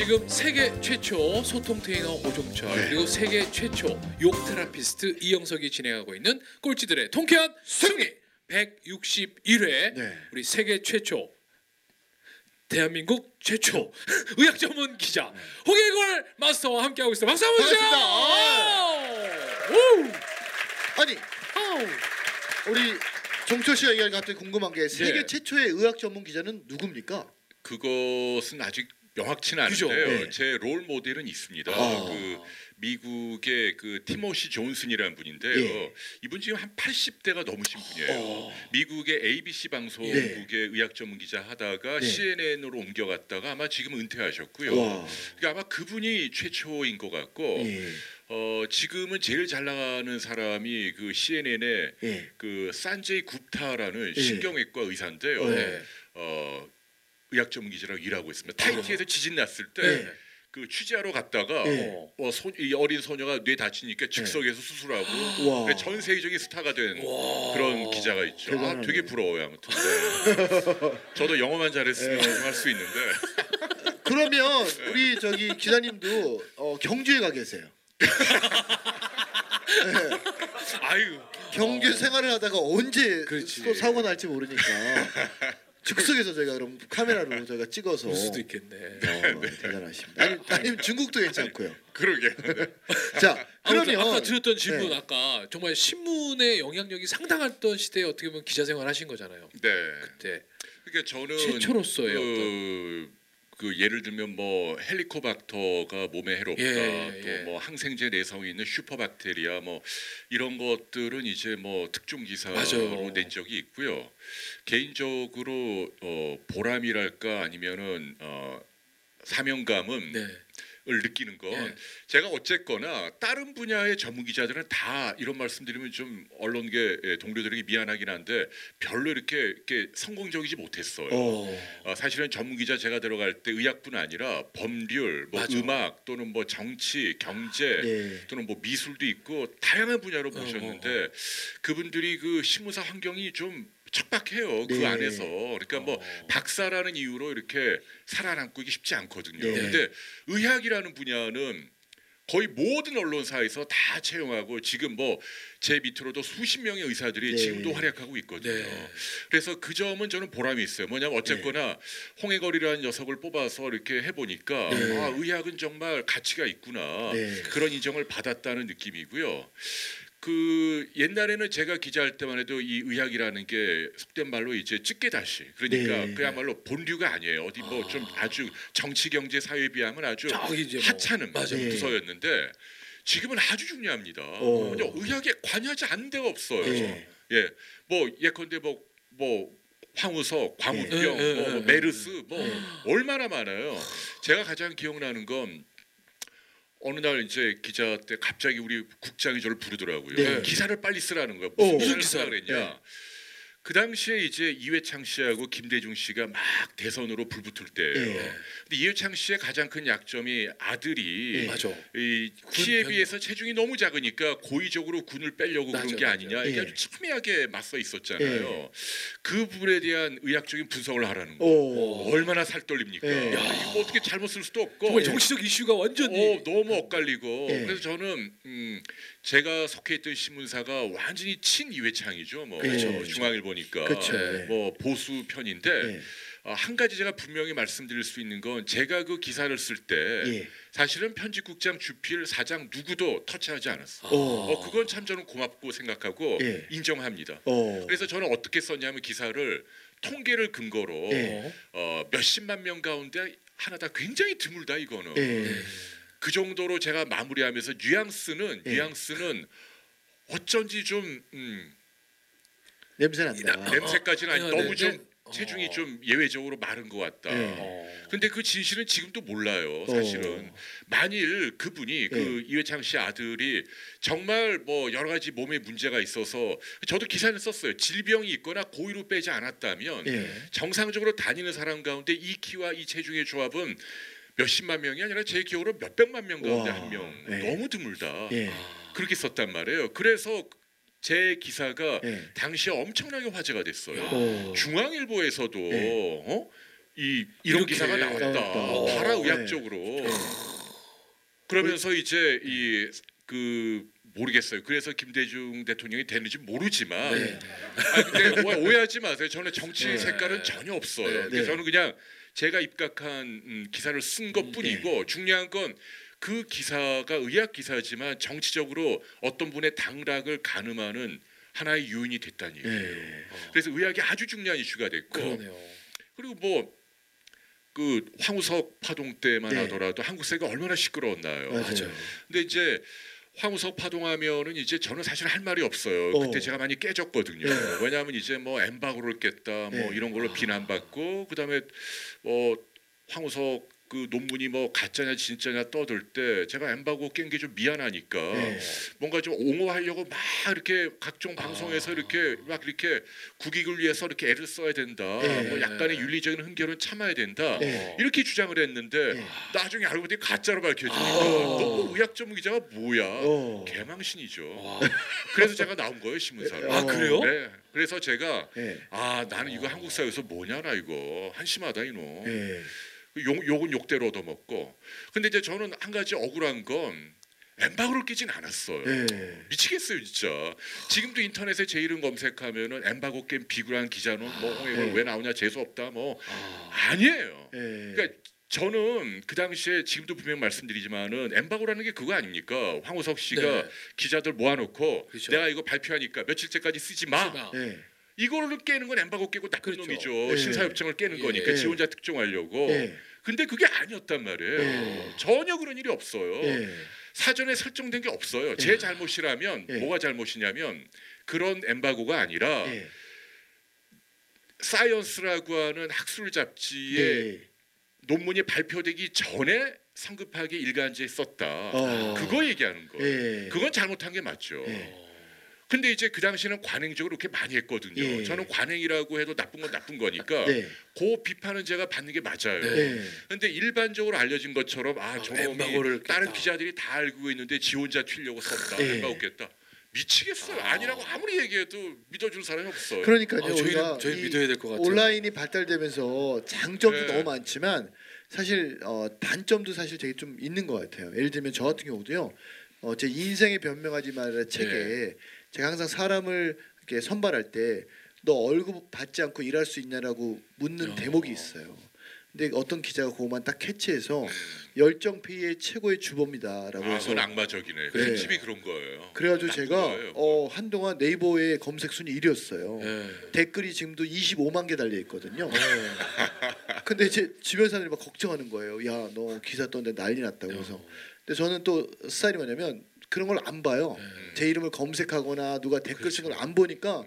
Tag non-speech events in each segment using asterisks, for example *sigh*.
지금 세계 최초 소통 트레이너 오종철 네. 그리고 세계 최초 욕 therapist 이영석이 진행하고 있는 꼴찌들의 통쾌한 승리 161회 네. 우리 세계 최초 대한민국 최초 *laughs* 의학 전문 기자 홍혜걸 마스터와 함께하고 있습니다. 박수 한번 주세요. 오! 아니 우리 종철 씨가 것 같은 궁금한 게 세계 네. 최초의 의학 전문 기자는 누굽니까? 그것은 아직 명확치는? 않은데요. 네. 제롤 모델은 있습니다. 아. 그 미국의 그 티모시 존슨이라는 분인데요. 예. 이분 지금 한 80대가 넘으신 분이에요. 어. 미국의 ABC 방송국의 의학 전문 기자 하다가 네. CNN으로 옮겨갔다가 아마 지금 은퇴하셨고요. 와. 그러니까 아마 그분이 최초인 것 같고 예. 어, 지금은 제일 잘 나가는 사람이 그 CNN의 예. 그 산제이 굽타라는 예. 신경외과 의사인데요. 네. 어, 의학 전문 기자라고 일하고 있습니다. 타이티에서 지진 났을 때 네. 그 취재하러 갔다가 네. 어, 소, 이 어린 소녀가 뇌 다치니까 즉석에서 수술하고 와. 그전 세계적인 스타가 된 와. 그런 기자가 있죠. 아. 되게 부러워요. 아무튼 네. *laughs* 저도 영어만 잘했으면 네. 할수 있는데 *laughs* 그러면 우리 저기 기자님도 어, 경주에 가 계세요. 네. *laughs* 아유 경주 생활을 하다가 언제 그렇지. 또 사고 날지 모르니까 즉석에서 저희가 그럼 카메라로 저희가 찍어서 볼 수도 있겠네. 어, 대단하십니다. 아니, 아니면 중국도 괜찮고요. 그러게. 자 그러면 아까 드렸던 질문 네. 아까 정말 신문의 영향력이 상당했던 시대에 어떻게 보면 기자 생활 하신 거잖아요. 네. 그때 그러니까 저는 최초로서의 그, 그 예를 들면 뭐 헬리코박터가 몸에 해롭다 예, 또 예. 뭐 항생제 내성이 있는 슈퍼박테리아 뭐 이런 것들은 이제 뭐 특종 기사로 맞아요. 낸 적이 있고요 개인적으로 어 보람이랄까 아니면은 어 사명감은 네. 을 느끼는 건 예. 제가 어쨌거나 다른 분야의 전문 기자들은 다 이런 말씀드리면 좀 언론계 예, 동료들에게 미안하긴 한데 별로 이렇게, 이렇게 성공적이지 못했어요. 어, 어, 사실은 전문 기자 제가 들어갈 때 의학뿐 아니라 법률, 뭐 맞아. 음악 또는 뭐 정치, 경제 네. 또는 뭐 미술도 있고 다양한 분야로 모셨는데 어, 그분들이 그 신문사 환경이 좀 척박해요. 그 네. 안에서 그러니까 뭐 어. 박사라는 이유로 이렇게 살아남고 이게 쉽지 않거든요. 네. 근데 의학이라는 분야는 거의 모든 언론사에서 다 채용하고 지금 뭐 제 밑으로도 수십 명의 의사들이 네. 지금도 활약하고 있거든요. 네. 그래서 그 점은 저는 보람이 있어요. 뭐냐면 어쨌거나 홍해걸이라는 녀석을 뽑아서 이렇게 해보니까 네. 아, 의학은 정말 가치가 있구나 네. 그런 인정을 받았다는 느낌이고요. 그 옛날에는 제가 기자할 때만 해도 이 의학이라는 게 속된 말로 이제 찌개다시 그러니까 네. 그야말로 본류가 아니에요. 어디 뭐 좀 아 주 정치 경제 사회에 비하면 아주 뭐. 하찮은 맞아요. 네. 부서였는데 지금은 아주 중요합니다. 어. 그냥 의학에 관여하지 않는 데가 없어요. 네. 예, 뭐 예컨대 뭐, 뭐 황우석, 광우병, 네. 뭐, 네, 뭐 네, 메르스, 뭐 네. 얼마나 많아요. 제가 가장 기억나는 건 어느 날 이제 기자 때 갑자기 우리 국장이 저를 부르더라고요. 네. 기사를 빨리 쓰라는 거야. 무슨 어. 무슨 기사를? 그랬냐? 네. 그 당시에 이제 이회창 씨하고 김대중 씨가 막 대선으로 불붙을 때예요. 네. 근데 이회창 씨의 가장 큰 약점이 아들이 네. 맞아. 이 키에 군 비해서 체중이 너무 작으니까 고의적으로 군을 빼려고 맞아, 그런 게 맞아. 아니냐 이게 예. 아주 첨예하게 맞서 있었잖아요. 예. 그 부분에 대한 의학적인 분석을 하라는 거. 오. 얼마나 살떨립니까? 예. 야, 이거 뭐 어떻게 잘못 쓸 수도 없고. 정말 정치적 이슈가 완전히 어, 너무 엇갈리고 예. 그래서 저는 음, 제가 속해 있던 신문사가 완전히 친 이회창이죠. 뭐 그렇죠, 어, 그렇죠. 중앙일보니까 그렇죠. 네. 네. 뭐 보수 편인데 네. 어, 한 가지 제가 분명히 말씀드릴 수 있는 건 제가 그 기사를 쓸때 예. 사실은 편집국장 주필 사장 누구도 터치하지 않았어. 요 오. 어, 그건 참 저는 고맙고 생각하고 예. 인정합니다. 어. 그래서 저는 어떻게 썼냐면 기사를 통계를 근거로 예. 어, 몇십만 명 가운데 하나다 굉장히 드물다 이거는 예. 그 정도로 제가 마무리하면서 뉘앙스는 예. 뉘앙스는 어쩐지 좀 음, 냄새 난다. 나- 냄새까지는 아니 어, 너무 네, 좀 네. 체중이 어. 좀 예외적으로 마른 것 같다. 예. 어. 근데 그 진실은 지금도 몰라요. 사실은 어. 만일 그분이 그 이회창 씨 아들이 정말 뭐 여러 가지 몸에 문제가 있어서 저도 기사는 썼어요. 질병이 있거나 고의로 빼지 않았다면 예. 정상적으로 다니는 사람 가운데 이 키와 이 체중의 조합은 몇십만 명이 아니라 제 기억으로 몇백만 명 가운데 와. 한 명. 네. 너무 드물다. 예. 아. 그렇게 썼단 말이에요. 그래서 제 기사가 예. 당시에 엄청나게 화제가 됐어요. 오. 중앙일보에서도 네. 어? 이 이런 기사가 나왔다. 나왔다. 파라 어. 의학적으로. 그러면서 이제 이그 모르겠어요. 그래서 김대중 대통령이 되는지 모르지만 네. 아 근데 오- 오해하지 마세요. 저는 정치 네. 색깔은 전혀 없어요. 네. 네. 저는 그냥 제가 입각한 음, 기사를 쓴 것뿐이고 중요한 건 그 기사가 의학 기사지만 정치적으로 어떤 분의 당락을 가늠하는 하나의 요인이 됐다는 얘기예요. 예. 그래서 의학이 아주 중요한 이슈가 됐고 그러네요. 그리고 뭐그 황우석 파동 때만 네. 하더라도 한국 사회가 얼마나 시끄러웠나요. 맞아요. 근데 이제 황우석 파동하면은 이제 저는 사실 할 말이 없어요. 어. 그때 제가 많이 깨졌거든요. 네. 왜냐하면 이제 뭐 엠바고를 깼다, 뭐 네. 이런 걸로 비난받고 그다음에 뭐 황우석 그 논문이 뭐 가짜냐 진짜냐 떠들 때 제가 엠바고 깬 게 좀 미안하니까 네. 뭔가 좀 옹호하려고 막 이렇게 각종 방송에서 아. 이렇게 막 이렇게 국익을 위해서 이렇게 애를 써야 된다. 네. 뭐 약간의 윤리적인 흥결은 참아야 된다. 네. 이렇게 주장을 했는데 네. 나중에 알고 보니 가짜로 밝혀지니까 아. 너무 의학 전문 기자가 뭐야? 어. 개망신이죠. 와. *laughs* 그래서 제가 나온 거예요 신문사로. 아, 그래요? 네. 그래서 제가 예. 아 나는 이거 한국 사회에서 뭐냐나 이거 한심하다 이놈. 예. 욕, 욕은 욕대로 얻어먹고. 근데 이제 저는 한 가지 억울한 건 엠바고를 끼진 않았어요. 예. 미치겠어요 진짜. 지금도 인터넷에 제 이름 검색하면은 엠바고 깬 비굴한 기자는 뭐 이걸 네. 왜 나오냐 재수 없다 뭐 아. 아니에요. 예. 그러니까 저는 그 당시에 지금도 분명 말씀드리지만은 엠바고라는 게 그거 아닙니까? 황우석 씨가 네. 기자들 모아놓고 그렇죠. 내가 이거 발표하니까 며칠째까지 쓰지 마. 심하. 예. 이거를 깨는 건 엠바고 깨고 나쁜 그렇죠. 놈이죠. 네. 심사협정을 깨는 예. 거니까 예. 지 혼자 특종하려고. 예. 근데 그게 아니었단 말이에요. 예. 전혀 그런 일이 없어요. 예. 사전에 설정된 게 없어요. 제 예. 잘못이라면 예. 뭐가 잘못이냐면 그런 엠바고가 아니라 예. 사이언스라고 하는 학술 잡지에 예. 논문이 발표되기 전에 성급하게 일간지에 썼다. 어. 그거 얘기하는 거예요. 예. 그건 잘못한 게 맞죠. 예. 근데 이제 그 당시에는 관행적으로 그렇게 많이 했거든요. 예. 저는 관행이라고 해도 나쁜 건 나쁜 거니까 네. 그 비판은 제가 받는 게 맞아요. 네. 예. 근데 일반적으로 알려진 것처럼 아 아, 저놈이 다른. 기자들이 다 알고 있는데 지 혼자 튀려고 썼다. 예. 엠바고 깼다. 미치겠어요. 아. 아니라고 아무리 얘기해도 믿어줄 사람이 없어요. 그러니까요. 아, 저희는 저희 이 믿어야 될 것 같아요. 온라인이 발달되면서 장점도 네. 너무 많지만 사실 어, 단점도 사실 되게 좀 있는 것 같아요. 예를 들면 저 같은 경우도요. 어, 제 인생에 변명하지 말라 책에 네. 제가 항상 사람을 이렇게 선발할 때 너 월급 받지 않고 일할 수 있냐라고 묻는 어. 대목이 있어요. 근데 어떤 기자가 그것만 딱 캐치해서 네. 열정 피해의 최고의 주범이다라고 아, 해서 그건 악마적이네. 네. princip이 그런 거예요. 그래가지고 제가 거예요. 어, 한동안 네이버의 검색 순위 1위였어요. 예. 댓글이 지금도 25만 개 달려 있거든요. 예. *laughs* 근데 제 주변 사람들이 막 걱정하는 거예요. 야, 너 기사 떴는데 난리 났다고. 어. 근데 저는 또 스타일이 뭐냐면 그런 걸 안 봐요. 예. 제 이름을 검색하거나 누가 댓글 쓴걸 그렇죠. 안 보니까 음.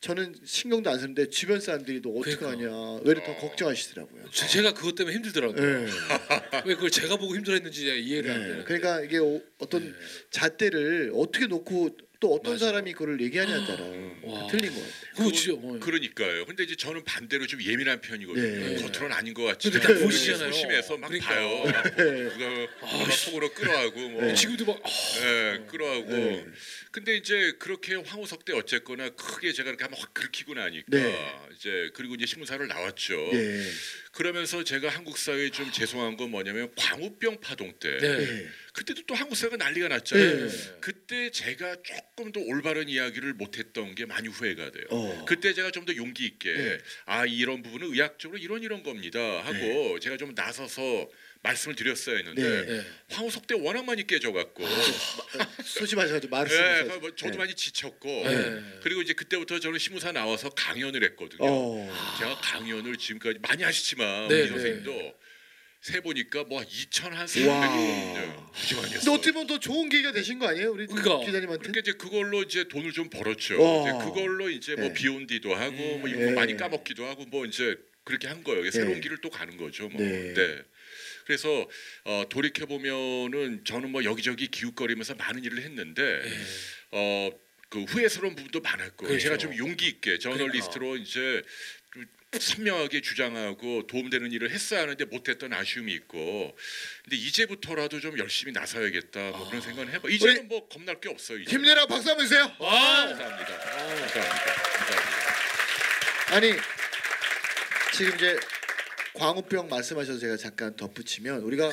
저는 신경도 안 쓰는데 주변 사람들이 너 그러니까. 어떡하냐 왜 이렇게 어. 걱정하시더라고요. 제- 제가 그것 때문에 힘들더라고요. 예. *laughs* 왜 그걸 제가 보고 힘들어했는지 이해가 안 예. 되는. 그러니까 이게 오- 어떤 예. 잣대를 어떻게 놓고 또 어떤 맞아요. 사람이 그걸 얘기하냐에 따라 와. 틀린 것 같아요. 그거 진짜 어, 그러니까요. 근데 이제 저는 반대로 좀 예민한 편이거든요. 네. 겉으로는 아닌 것 같지만 딱 보시잖아요. 소심해서 막 그러니까. 봐요. 네. 그거 아, 막 속으로 끌어하고 뭐. 네. 지금도 막 아, 예, 끌어하고. 네. 근데 이제 그렇게 황우석 때 어쨌거나 크게 제가 이렇게 한번 확 긁히고 나니까 네. 이제 그리고 이제 신문사를 나왔죠. 예. 그러면서 제가 한국 사회에 좀 죄송한 건 뭐냐면 광우병 파동 때 네. 예. 그때도 또 한국 사회가 난리가 났잖아요. 네. 그때 제가 조금 더 올바른 이야기를 못했던 게 많이 후회가 돼요. 어. 그때 제가 좀 더 용기 있게 네. 아 이런 부분은 의학적으로 이런 이런 겁니다 하고 제가 좀 나서서 말씀을 드렸어야 했는데 네. 예. 황우석 때 워낙 많이 깨져갖고 소심하셔가지고 말을 예, 쓰면서. 뭐 저도 네. 많이 지쳤고 네. 그리고 이제 그때부터 저는 신문사 나와서 강연을 했거든요. 어. 제가 강연을 지금까지 많이 하시지만 네, 우리 네. 선생님도 세 보니까 뭐 2천 한 와. 300명 그지 많이 근데 했어. 어떻게 보면 더 좋은 계기가 되신 거 아니에요, 우리 그러니까. 기자님한테? 그러니까 이제 그걸로 이제 돈을 좀 벌었죠. 와. 이제 그걸로 이제 뭐 네. 비온디도 하고 뭐 이거 네. 많이 까먹기도 하고 뭐 이제 그렇게 한 거예요. 새로운 네. 길을 또 가는 거죠. 뭐. 네. 네. 그래서 어, 돌이켜 보면은 저는 뭐 여기저기 기웃거리면서 많은 일을 했는데 예. 어, 그 후회스러운 부분도 많았고 그렇죠. 제가 좀 용기 있게 저널리스트로 이제 좀 선명하게 주장하고 도움되는 일을 했어야 하는데 못했던 아쉬움이 있고 근데 이제부터라도 좀 열심히 나서야겠다 뭐 그런 생각을 해봐 이제는 뭐 겁날 게 없어요 이제 힘내라 박수 한번 주세요. 와. 감사합니다 감사합니다 감사합니다 아니 지금 이제 광우병 말씀하셔서 제가 잠깐 덧붙이면 우리가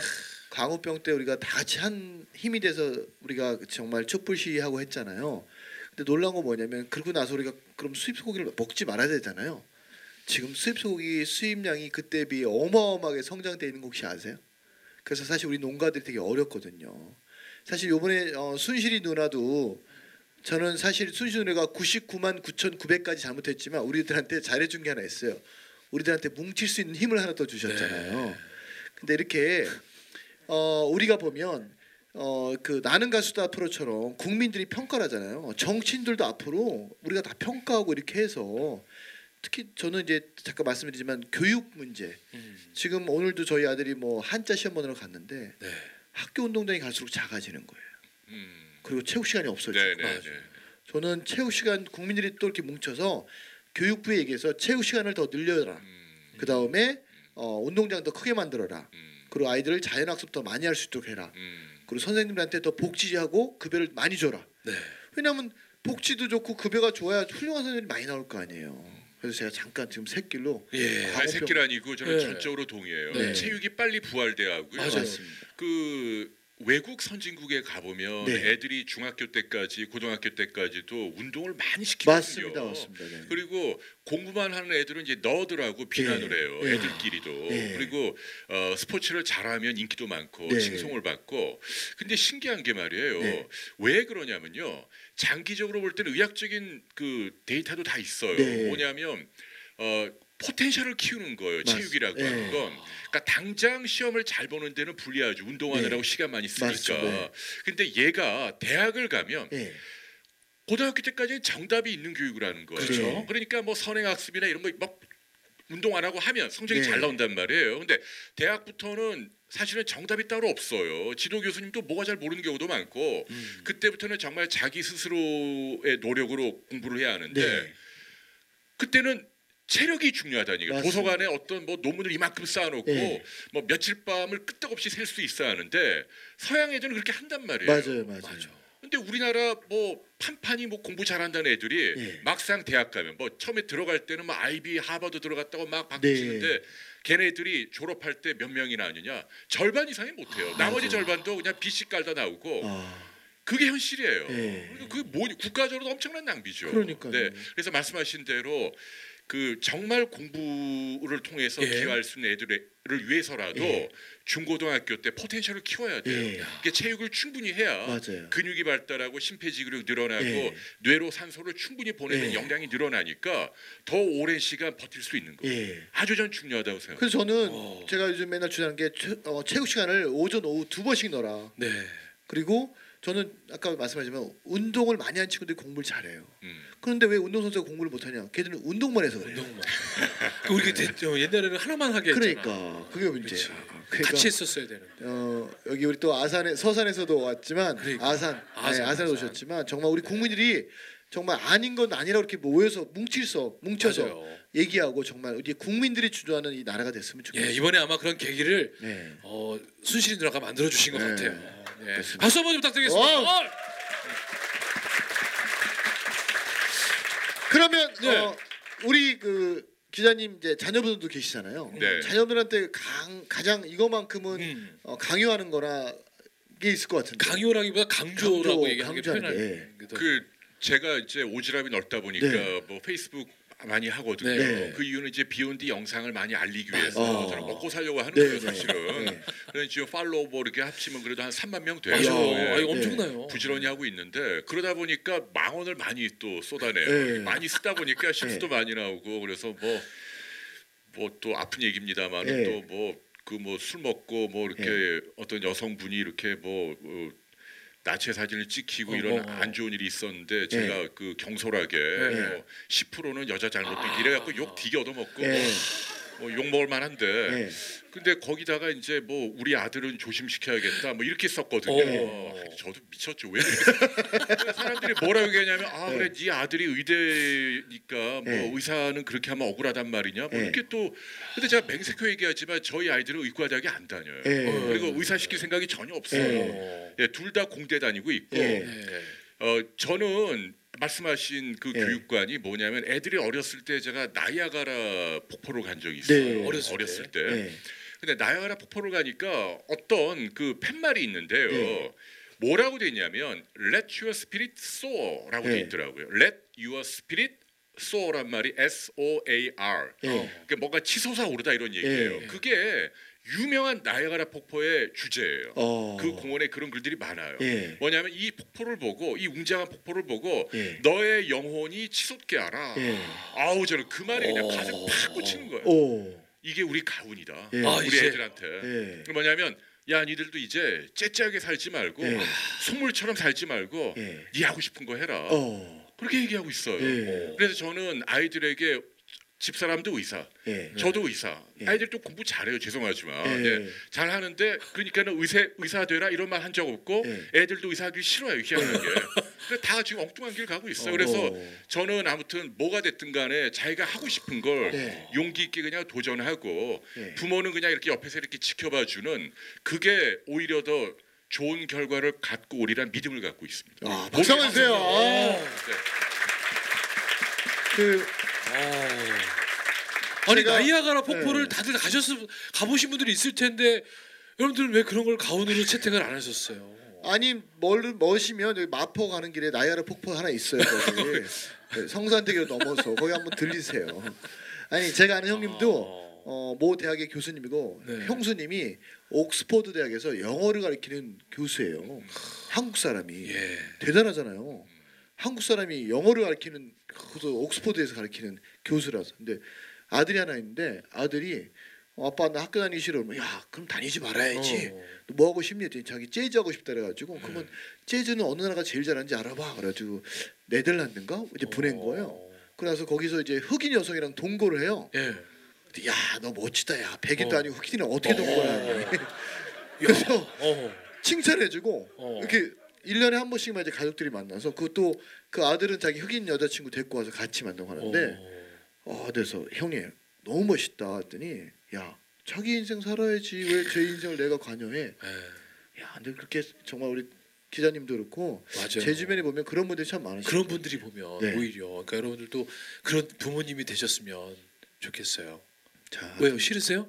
광우병 때 우리가 다 같이 한 힘이 돼서 우리가 정말 촛불 시위하고 했잖아요. 근데 놀라운 건 뭐냐면 그러고 나서 우리가 그럼 수입 소고기를 먹지 말아야 되잖아요. 지금 수입 소고기 수입량이 그때에 비해 어마어마하게 성장돼 있는 거 혹시 아세요? 그래서 사실 우리 농가들이 되게 어렵거든요. 사실 요번에 어, 순실이 누나도 저는 사실 순실이 누나가 99만 9,900까지 잘못했지만 우리들한테 잘해준 게 하나 있어요. 우리들한테 뭉칠 수 있는 힘을 하나 더 주셨잖아요. 근데 이렇게 어, 우리가 보면 어, 그 나는 가수다 프로처럼 국민들이 평가를 하잖아요. 정치인들도 앞으로 우리가 다 평가하고 이렇게 해서 특히 저는 이제 잠깐 말씀드리지만 교육 문제 음. 지금 오늘도 저희 아들이 뭐 한자 시험 보느러 갔는데 네. 학교 운동장이 갈수록 작아지는 거예요. 음. 그리고 체육 시간이 없어지고 네, 네, 네. 저는 체육 시간 국민들이 또 이렇게 뭉쳐서 교육부에 얘기해서 체육 시간을 더 늘려라. 음. 그 다음에 어, 운동장 더 크게 만들어라. 음. 그리고 아이들을 자연 학습 더 많이 할 수 있도록 해라. 음. 그리고 선생님들한테 더 복지하고 급여를 많이 줘라. 네. 왜냐하면 복지도 좋고 급여가 좋아야 훌륭한 선생님이 많이 나올 거 아니에요. 그래서 제가 잠깐 지금 새길로 예. 아니, 광우병. 새끼 아니고 저는 네. 전적으로 동의해요. 네. 체육이 빨리 부활돼야 하고요. 맞아요. 맞습니다. 그 외국 선진국에 가보면 네. 애들이 중학교 때까지 고등학교 때까지도 운동을 많이 시키거든요. 맞습니다, 맞습니다. 네. 그리고 공부만 하는 애들은 이제 너드라고 비난을 네. 해요. 네. 애들끼리도. 네. 그리고 어, 스포츠를 잘하면 인기도 많고 네. 칭송을 받고. 근데 신기한 게 말이에요. 네. 왜 그러냐면요. 장기적으로 볼 때는 의학적인 그 데이터도 다 있어요. 네. 뭐냐면 어, 포텐셜을 키우는 거예요. 맞- 체육이라고 네. 하는 건. 그러니까 당장 시험을 잘 보는 데는 불리하죠. 운동하느라고 시간 많이 쓰니까. 맞습니다. 근데 얘가 대학을 가면 예. 고등학교 때까지는 정답이 있는 교육을 하는 거예요. 그렇죠. 그러니까 뭐 선행학습이나 이런 거막 운동 안 하고 하면 성적이 네. 잘 나온단 말이에요. 근데 대학부터는 사실은 정답이 따로 없어요. 지도 교수님도 뭐가 잘 모르는 경우도 많고 음. 그때부터는 정말 자기 스스로의 노력으로 공부를 해야 하는데 네. 그때는 체력이 중요하다니까. 맞습니다. 도서관에 어떤 뭐 논문을 이만큼 쌓아놓고 네. 뭐 며칠 밤을 끄떡없이 셀 수 있어야 하는데 서양 애들은 그렇게 한단 말이에요. 맞아요, 맞아요. 맞아. 근데 우리나라 뭐 판판이 뭐 공부 잘한다는 애들이 예. 막상 대학 가면 뭐 처음에 들어갈 때는 뭐 아이비 하버드 들어갔다고 막 박수치는데 네. 걔네들이 졸업할 때 몇 명이나 하느냐 절반 이상이 못해요. 나머지 맞아요. 절반도 그냥 빚이 깔다 나오고 아, 그게 현실이에요. 예. 그게 뭐 국가적으로도 엄청난 낭비죠. 그러니까요. 네, 그래서 말씀하신 대로 그 정말 공부를 통해서 예. 기여할 수 있는 애들을 위해서라도 예. 중고등학교 때 포텐셜을 키워야 돼요. 예. 이게 체육을 충분히 해야 맞아요. 근육이 발달하고 심폐지구력이 늘어나고 예. 뇌로 산소를 충분히 보내는 예. 역량이 늘어나니까 더 오랜 시간 버틸 수 있는 거예요. 예. 아주 전 중요하다고 생각해요. 그래서 저는 어. 제가 요즘 맨날 주장하는 게 체, 어, 체육 시간을 오전 오후 두 번씩 넣어라. 네. 그리고 저는 아까 말씀하셨지만 운동을 많이 한 친구들이 공부를 잘해요. 음. 그런데 왜 운동선수가 공부를 못하냐? 걔들은 운동만 해서 그래요. 운동만. 그 우리 대- 어, 옛날에는 하나만 하게 했잖아. 그러니까 그게 문제야. 그러니까 같이 했었어야 되는데. 어, 여기 우리 또 아산에 서산에서도 왔지만 그러니까. 아산, 아산, 네, 아산에 아산. 오셨지만 정말 우리 국민들이 정말 아닌 건 아니라고 이렇게 모여서 뭉칠서 뭉쳐서 맞아요. 얘기하고 정말 우리 국민들이 주도하는 이 나라가 됐으면 예, 좋겠어요. 이번에 아마 그런 계기를 네. 어, 순실이 누나가 만들어 주신 것 네. 같아요. 예. 그렇습니다. 박수 한번 좀 부탁드리겠습니다. 어! 그러면 네. 어, 우리 그 기자님 이제 자녀분들도 계시잖아요. 네. 자녀들한테 강, 가장 이거만큼은 음. 어, 강요하는 거나 게 있을 것 같은데. 강요라기보다 강조라고 강조, 얘기하는 게 편할. 게. 그 제가 이제 오지랖이 넓다 보니까 네. 뭐 페이스북 많이 하거든요. 네. 그 이유는 이제 비온뒤 영상을 많이 알리기 위해서 어. 저는 먹고 살려고 하는 네, 거예요, 네. 사실은. 네. 그래서 지금 팔로워 뭐 이렇게 합치면 그래도 한 3만 명 돼요. 맞아. 예. 아, 엄청나요. 부지런히 하고 있는데 그러다 보니까 망언을 많이 또 쏟아내요. 네. 많이 쓰다 보니까 실수도 많이 나오고 그래서 뭐 뭐 또 아픈 얘기입니다만 네. 또 뭐 그 뭐 술 먹고 뭐 이렇게 어떤 여성분이 이렇게 뭐 어, 나체 사진을 찍히고 어, 이런 어, 어. 안 좋은 일이 있었는데 제가 그 경솔하게 뭐 10%는 여자 잘못된 아. 이래갖고 욕 되게 얻어먹고 네. 뭐 욕 먹을 만한데 네. 근데 거기다가 이제 뭐 우리 아들은 조심시켜야겠다 뭐 이렇게 썼거든요. 어. 저도 미쳤죠. 왜 *laughs* 사람들이 뭐라고 얘기하냐면 아 네. 그래 네 아들이 의대니까 뭐 네. 의사는 그렇게 하면 억울하단 말이냐. 뭐 네. 이렇게 또 근데 제가 맹세코 얘기하지만 저희 아이들은 의과대학에 안 다녀요. 네. 그리고 의사 시킬 생각이 전혀 없어요. 네. 어. 예, 둘다 공대 다니고 있고 네. 예. 어 저는 말씀하신 그 예. 교육관이 뭐냐면 애들이 어렸을 때 제가 나이아가라 폭포로 간 적이 있어요. 네. 어렸을 때. 때. 네. 근데 나이아가라 폭포를 가니까 어떤 그 팻말이 있는데요. 네. 뭐라고 돼 있냐면 Let your spirit soar라고 네. 돼 있더라고요. Let your spirit soar란 말이 S O A R. 예. 그러니까 뭔가 치솟아 오르다 이런 얘기예요. 예. 그게 유명한 나이아가라 폭포의 주제예요. 어. 그 공원에 그런 글들이 많아요. 예. 뭐냐면 이 폭포를 보고 이 웅장한 폭포를 보고 예. 너의 영혼이 치솟게 하라. 예. 아우 저는 그 말이 그냥 어. 가슴 팍 꽂히는 거예요. 오. 이게 우리 가훈이다. 예. 아, 우리 이제. 애들한테. 예. 그 뭐냐면 야 니들도 이제 째째하게 살지 말고 예. 속물처럼 살지 말고 예. 네 하고 싶은 거 해라. 어. 그렇게 얘기하고 있어요. 예. 그래서 저는 아이들에게 집사람도 의사, 예. 저도 의사. 예. 아이들도 공부 잘해요. 죄송하지만 예. 네, 잘하는데 그러니까는 의사 의사 되라 이런 말 한 적 없고 예. 애들도 의사하기 싫어요. 희한하게. 근데 다 지금 엉뚱한 길 가고 있어 요. 그래서 어. 저는 아무튼 뭐가 됐든 간에 자기가 하고 싶은 걸 네. 용기 있게 그냥 도전하고 예. 부모는 그냥 이렇게 옆에서 이렇게 지켜봐 주는 그게 오히려 더 좋은 결과를 갖고 오리란 믿음을 갖고 있습니다. 아, 박수 한번 주세요. 아. 네. 그 아니 제가- 나이아가라 폭포를 네. 다들 가셨 가보신 분들이 있을 텐데 여러분들은 왜 그런 걸 가훈으로 채택을 안 하셨어요? 아니 뭘 머시면 여기 마포 가는 길에 나이아라 폭포 하나 있어요 거기 *laughs* 네, 성산대교 넘어서 거기 한번 들리세요. 아니 제가 아는 형님도 아. 어, 모 대학의 교수님이고 네. 형수님이 옥스퍼드 대학에서 영어를 가르치는 교수예요. 한국 사람이 예. 대단하잖아요. 한국 사람이 영어를 가르치는 그것도 옥스퍼드에서 가르치는 교수라서. 근데 아들이 하나 있는데 아들이 어, 아빠 나 학교 다니기 싫어. 야 그럼 다니지 말아야지. 어. 너뭐 하고 싶니? 했더니 자기 재즈 하고 싶다 그래가지고 그러면 재즈는 어느 나라가 제일 잘하는지 알아봐. 그래가지고 네덜란드인가 이제 보낸 어. 거예요. 그래서 거기서 이제 흑인 여성이랑 동거를 해요. 예. 야너 멋지다 야 백인도 어. 아니고 흑인이랑 어떻게 어. 동거를 하냐. *laughs* 그래서 어. 칭찬해주고 어. 이렇게 1년에 한 번씩만 이제 가족들이 만나서 그것도 그 아들은 자기 흑인 여자친구 데리고 와서 같이 만나고 하는데 어. 아 그래서 형님 너무 멋있다 했더니 야 자기 인생 살아야지 왜 제 인생을 내가 관여해 예. 야 근데 그렇게 정말 우리 기자님도 그렇고 맞아요. 제 주변에 보면 그런 분들이 참 많으시죠 그런 분들이 보면 네. 오히려 그러니까 여러분들도 그런 부모님이 되셨으면 좋겠어요. 자 왜요? 싫으세요?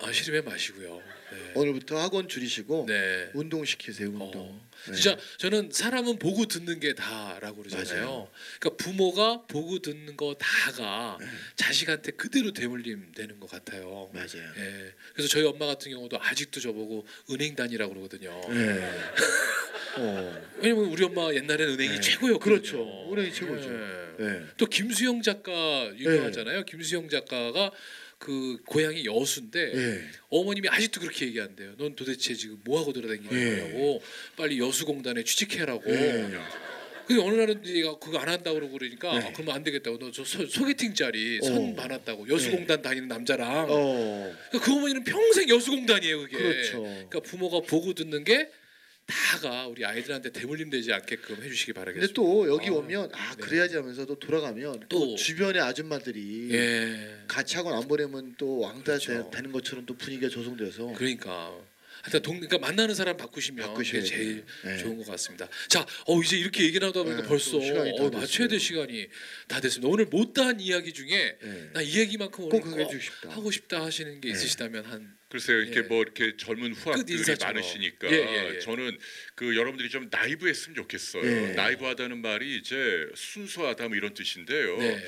아 싫으면 마시고요. 네. 오늘부터 학원 줄이시고 네. 운동 시키세요 운동 어, 네. 진짜 저는 사람은 보고 듣는 게 다라고 그러잖아요. 맞아요. 그러니까 부모가 보고 듣는 거 다가 네. 자식한테 그대로 대물림 되는 것 같아요. 맞아요 예. 그래서 저희 엄마 같은 경우도 아직도 저보고 은행 다니라고 그러거든요. 네. *laughs* 어. 왜냐면 우리 엄마 옛날에는 은행이 네. 최고였거든요. 그렇죠. 은행이 최고죠. 예. 네. 또 김수영 작가 유명하잖아요. 김수영 작가가 그 고향이 여수인데 네. 어머님이 아직도 그렇게 얘기한대요. 넌 도대체 지금 뭐 하고 돌아다니는 예. 거냐고 빨리 여수공단에 취직해라고. 네. 근데 어느 날은 얘가 그거 안 한다고 그러고 그러니까 네. 아, 그러면 안 되겠다고 너 저 소개팅 자리 어. 선 많았다고 여수공단 다니는 남자랑 어. 그러니까 그 어머니는 평생 여수공단이에요 그게. 그렇죠. 그러니까 부모가 보고 듣는 게 다가 우리 아이들한테 대물림 되지 않게끔 해주시기 바라겠습니다. 근데 또 여기 아, 오면 아 네. 그래야지 하면서 또 돌아가면 또, 또. 주변의 아줌마들이 예. 같이 학원 안 보내면 또 왕따 그렇죠. 되는 것처럼 또 분위기가 조성돼서 그러니까 하여튼 동, 그러니까 만나는 사람 바꾸시면 그게 제일. 네. 좋은 것 같습니다. 자, 어 이제 이렇게 얘기 나다 보니까 네, 벌써 또 시간이 다 어, 맞춰야. 될 시간이 다 됐습니다. 오늘 못다한 이야기 중에 네. 나이 얘기만큼 오늘 꼭꼭 해주고 싶다. 하고 싶다 하시는 게 네. 있으시다면 한 글쎄요 이렇게 예. 뭐 이렇게 젊은 후학들이. 많으시니까 예, 예, 예. 저는 그 여러분들이 좀 나이브했으면 좋겠어요. 예. 나이브하다는 말이 이제 순수하다 뭐 이런 뜻인데요. 네.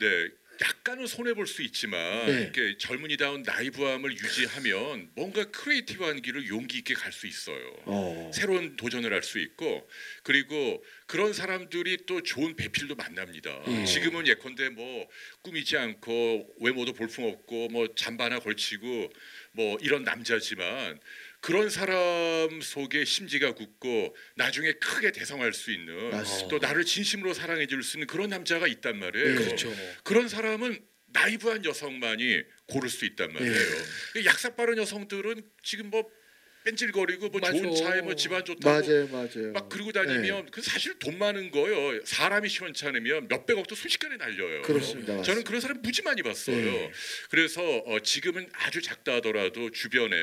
네, 약간은 손해 볼 수 있지만 네. 이렇게 젊은이다운 나이브함을 유지하면 뭔가 creative한 길을 용기 있게 갈 수 있어요. 어. 새로운 도전을 할 수 있고 그리고 그런 사람들이 또 좋은 배필도 만납니다. 음. 지금은 예컨대 뭐 꾸미지 않고 외모도 볼품 없고 뭐 잠바 하나 걸치고 뭐 이런 남자지만 그런 사람 속에 심지가 굳고 나중에 크게 대성할 수 있는 맞습니다. 또 나를 진심으로 사랑해 줄 수 있는 그런 남자가 있단 말이에요. 네. 그렇죠. 그런 사람은 나이브한 여성만이 고를 수 있단 말이에요. 이 약삭 빠른 여성들은 지금 뭐 뺀질거리고 뭐 맞아. 좋은 차에 뭐 집안 좋다고 맞아요, 맞아요. 막 그러고 다니면 그 사실 돈 많은 거요. 사람이 시원찮으면 몇 백억도 순식간에 날려요. 그렇습니다. 저는 맞습니다. 그런 사람 무지 많이 봤어요. 네. 그래서 어, 지금은 아주 작다 하더라도 주변에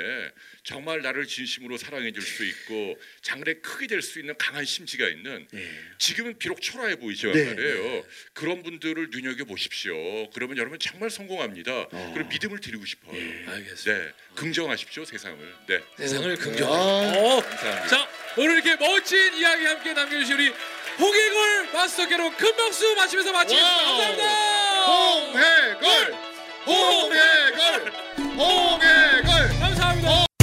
정말 나를 진심으로 사랑해 줄 수 있고 장래 크게 될 수 있는 강한 심지가 있는 네. 지금은 비록 초라해 보이지만 네, 말이에요. 그런 분들을 눈여겨 보십시오. 그러면 여러분 정말 성공합니다. 어. 그리고 믿음을 드리고 싶어요. 알겠습니다. 네, 긍정하십시오 세상을. 네, 세상을 긍정. 아. 어. 감사합니다. 자 오늘 이렇게 멋진 이야기 함께 남겨주신 우리 홍익골 마스터께로 큰 박수 마치면서 마치겠습니다. 감사합니다. 홍해걸, 홍해걸, 홍해걸. 감사합니다.